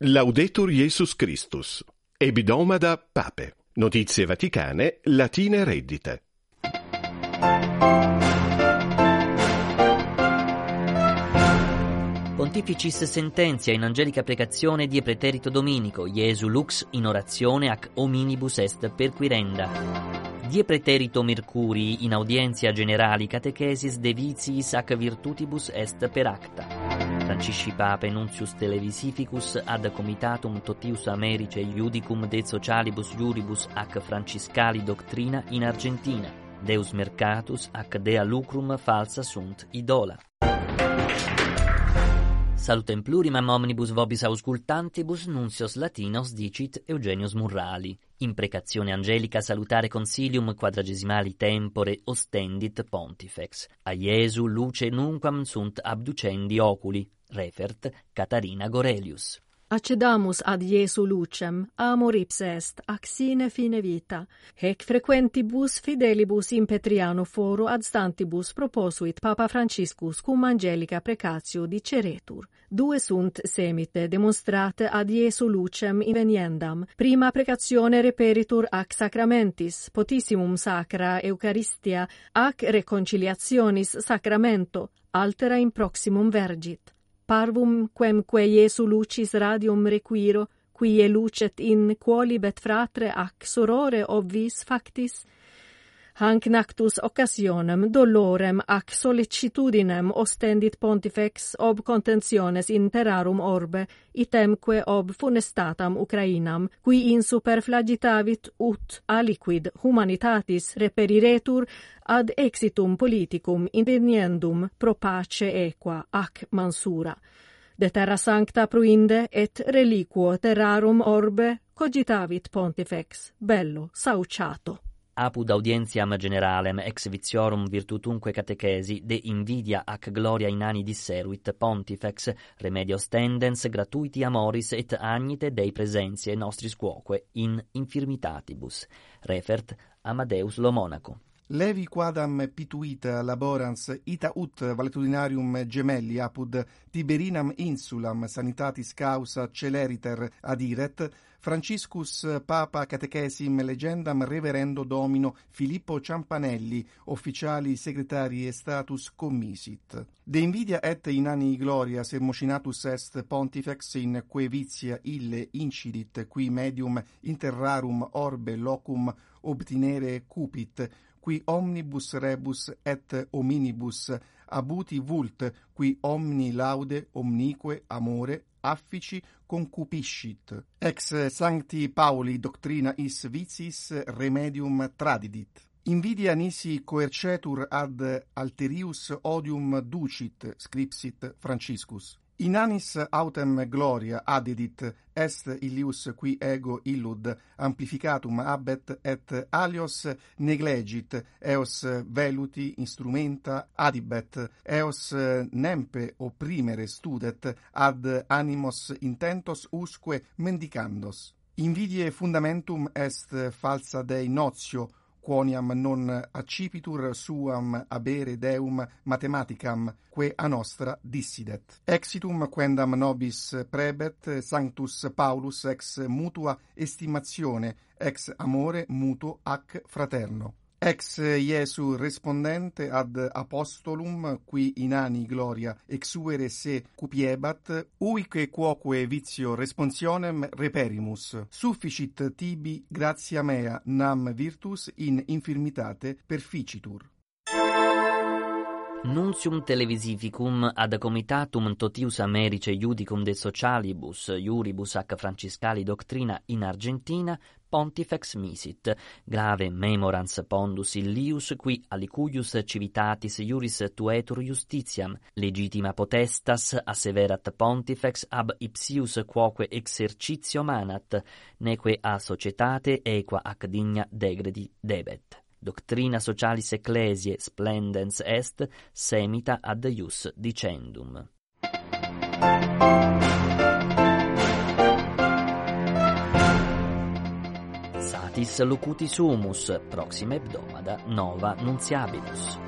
Laudetur Jesus Christus. Ebidomada Pape. Notizie Vaticane, latine reddite. Pontificis sententia in angelica precazione die preterito dominico, Iesu lux in orazione ac hominibus est perquirenda. Die preterito Mercurii in audientia generali catechesis de vitiis ac virtutibus est per acta. Francisci Pape Nuncius Televisificus ad Comitatum Totius Americe Iudicum de Socialibus Iuribus ac Franciscali Doctrina in Argentina. Deus Mercatus ac Dea Lucrum falsa sunt idola. Salutem plurimam omnibus vobis auscultantibus nuncios latinos dicit Eugenius Murrali. Imprecazione angelica salutare consilium quadragesimali tempore ostendit pontifex. A Iesu luce nunquam sunt abducendi oculi. refert Catarina Gorelius. Accedamus ad Iesu lucem, amor ipse est, axine fine vita, hec frequentibus fidelibus in Petriano foro ad stantibus proposuit Papa Franciscus cum angelica precatio diceretur. Due sunt semite demonstrate ad Iesu lucem inveniendam, prima precazione reperitur ac sacramentis, potissimum sacra Eucharistia, ac reconciliationis sacramento, altera in proximum vergit parvum quemque Iesu lucis radium requiro, quie lucet in quolibet fratre ac sorore obvis factis, Hanc nactus occasionem dolorem ac sollicitudinem ostendit pontifex ob contentiones interarum orbe, itemque ob funestatam Ukrainam, qui in superflagitavit ut aliquid humanitatis reperiretur ad exitum politicum indeniendum pro pace equa ac mansura. De terra sancta pruinde et reliquo terrarum orbe cogitavit pontifex, bello, sauciato apud audientiam generalem ex vitiorum virtutunque catechesi de invidia ac gloria inani disseruit pontifex remedios tendens gratuiti amoris et agnite dei presentiae nostris quoque in infirmitatibus. Refert Amadeus lo Monaco. Levi quadam pituit laborans ita ut valetudinarium gemelli apud Tiberinam insulam sanitatis causa celeriter adiret Franciscus Papa Catechesim Legendam Reverendo Domino Filippo Ciampanelli, officiali segretari e status commisit. De invidia et in anni gloria sermocinatus est pontifex in que vitia ille incidit qui medium interrarum orbe locum obtinere cupit, qui omnibus rebus et hominibus abuti vult, qui omni laude omnique amore affici concupiscit. Ex Sancti Pauli doctrina is vicis remedium tradidit. Invidia nisi coercetur ad alterius odium ducit, scripsit Franciscus. In anis autem gloria adidit est illius qui ego illud amplificatum abet et alios neglegit eos veluti instrumenta adibet eos nempe opprimere studet ad animos intentos usque mendicandos. Invidie fundamentum est falsa dei notio quoniam non accipitur suam abere deum mathematicam, que a nostra dissidet. Exitum quendam nobis prebet Sanctus Paulus ex mutua estimazione, ex amore mutuo ac fraterno. Ex Iesu respondente ad apostolum qui inani gloria exuere se cupiebat uique quoque vizio responsionem reperimus. Sufficit tibi gratia mea nam virtus in infirmitate perficitur. Nuntium televisificum ad comitatum totius Americe iudicum de socialibus iuribus ac franciscali doctrina in Argentina pontifex misit, grave memorans pondus illius qui alicuius civitatis iuris tuetur justitiam, legitima potestas asseverat pontifex ab ipsius quoque exercitio manat, neque a societate equa ac digna degredi debet. Doctrina socialis ecclesiae splendens est semita ad ius dicendum. Satis locutis humus, proxima hebdomada nova nuntiabilus.